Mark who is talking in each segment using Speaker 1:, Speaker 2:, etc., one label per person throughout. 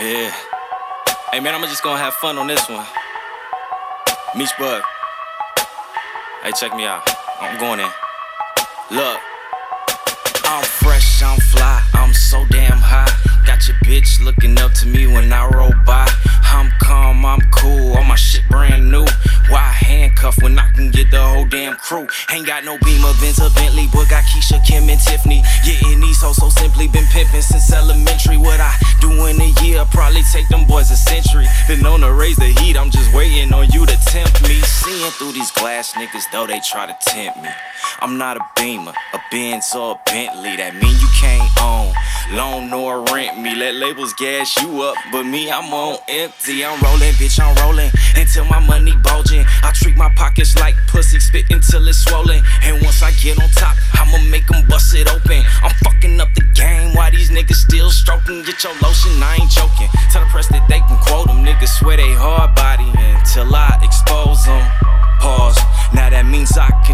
Speaker 1: Yeah. Hey man, I'm just gonna have fun on this one. Meech Bug. Hey, check me out. I'm going in. Look. I'm fresh, I'm fly, I'm so damn high. Got your bitch looking up to me when I roll by. I'm calm, I'm cool, all my shit brand new. Why handcuff when I can get the whole damn crew? Ain't got no Beamer, Benz or Bentley, but got Keisha, Kim, and Tiffany. Getting these hoes so simply, been pimping since elementary. What I do in a year, probably take them boys a century. Been known to raise the heat, I'm just waiting on you to tempt me. Seeing through these glass niggas, though they try to tempt me. I'm not a Beamer, a Benz or a Bentley. That mean you can't own, loan nor rent me. Let labels gas you up, but me, I'm on empty. I'm rolling, bitch, I'm rolling until my money bulging. I treat my pockets like pussy, spit until it's swollen. And once I get on top, I'ma make them bust it open. I'm fucking up the game. Why these niggas still stroking? Get your lotion,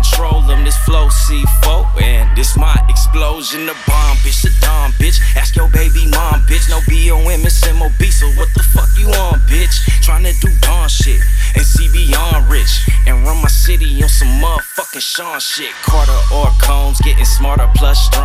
Speaker 1: control them. This flow C4 and this my explosion. The bomb, bitch, the dumb bitch. Ask your baby mom, bitch. No BOM, it's MOB. So what the fuck you on, bitch? Trying to do dawn shit and see beyond rich and run my city on some motherfucking Sean shit. Carter or Combs, getting smarter plus strong.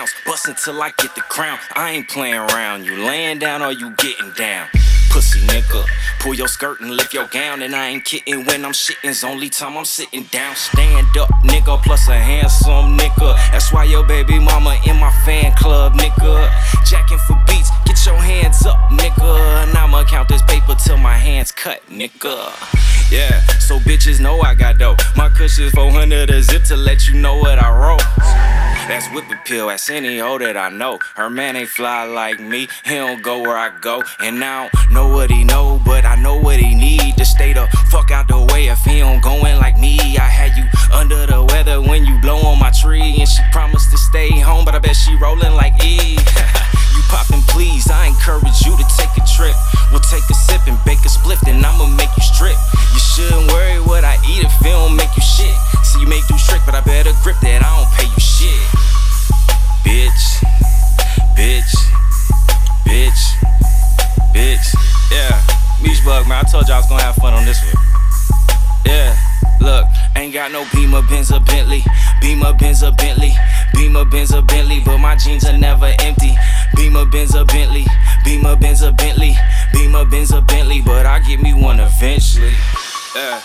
Speaker 1: Rounds, bustin' till I get the crown. I ain't playing around, you laying down or you getting down. Pussy nigga, pull your skirt and lift your gown, and I ain't kidding when I'm shitting's only time I'm sitting down. Stand up, nigga, plus a handsome nigga. That's why your baby mama in my fan club, nigga. Jacking for beats, get your hands up, nigga. And I'ma count this paper till my hands cut, nigga. Yeah, so bitches know I got dope. My cushion's 400 a zip to let you know what I wrote. That's whipping pill, that's any hoe that I know. Her man ain't fly like me, he don't go where I go. And I don't know what he know, but I know what he need to stay the fuck out the way if he don't going like me. I had you under the weather when you blow on my tree, and she promised to stay home, but I bet she rolling like E. you poppin', please, I encourage you to take a trip. We'll take a sip and bake a spliff, then I'ma make you strip. You shouldn't worry what I eat if it don't make you shit. See, you may do trick, but I better grip that gonna have fun on this one. Yeah, look, ain't got no Beamer, Benz, or Bentley. Beamer, Benz, or Bentley. Beamer, Benz, or Bentley. But my jeans are never empty. Beamer, Benz, or Bentley. Beamer, Benz, or Bentley. Beamer, Benz, or Bentley. But I get me one eventually. Yeah.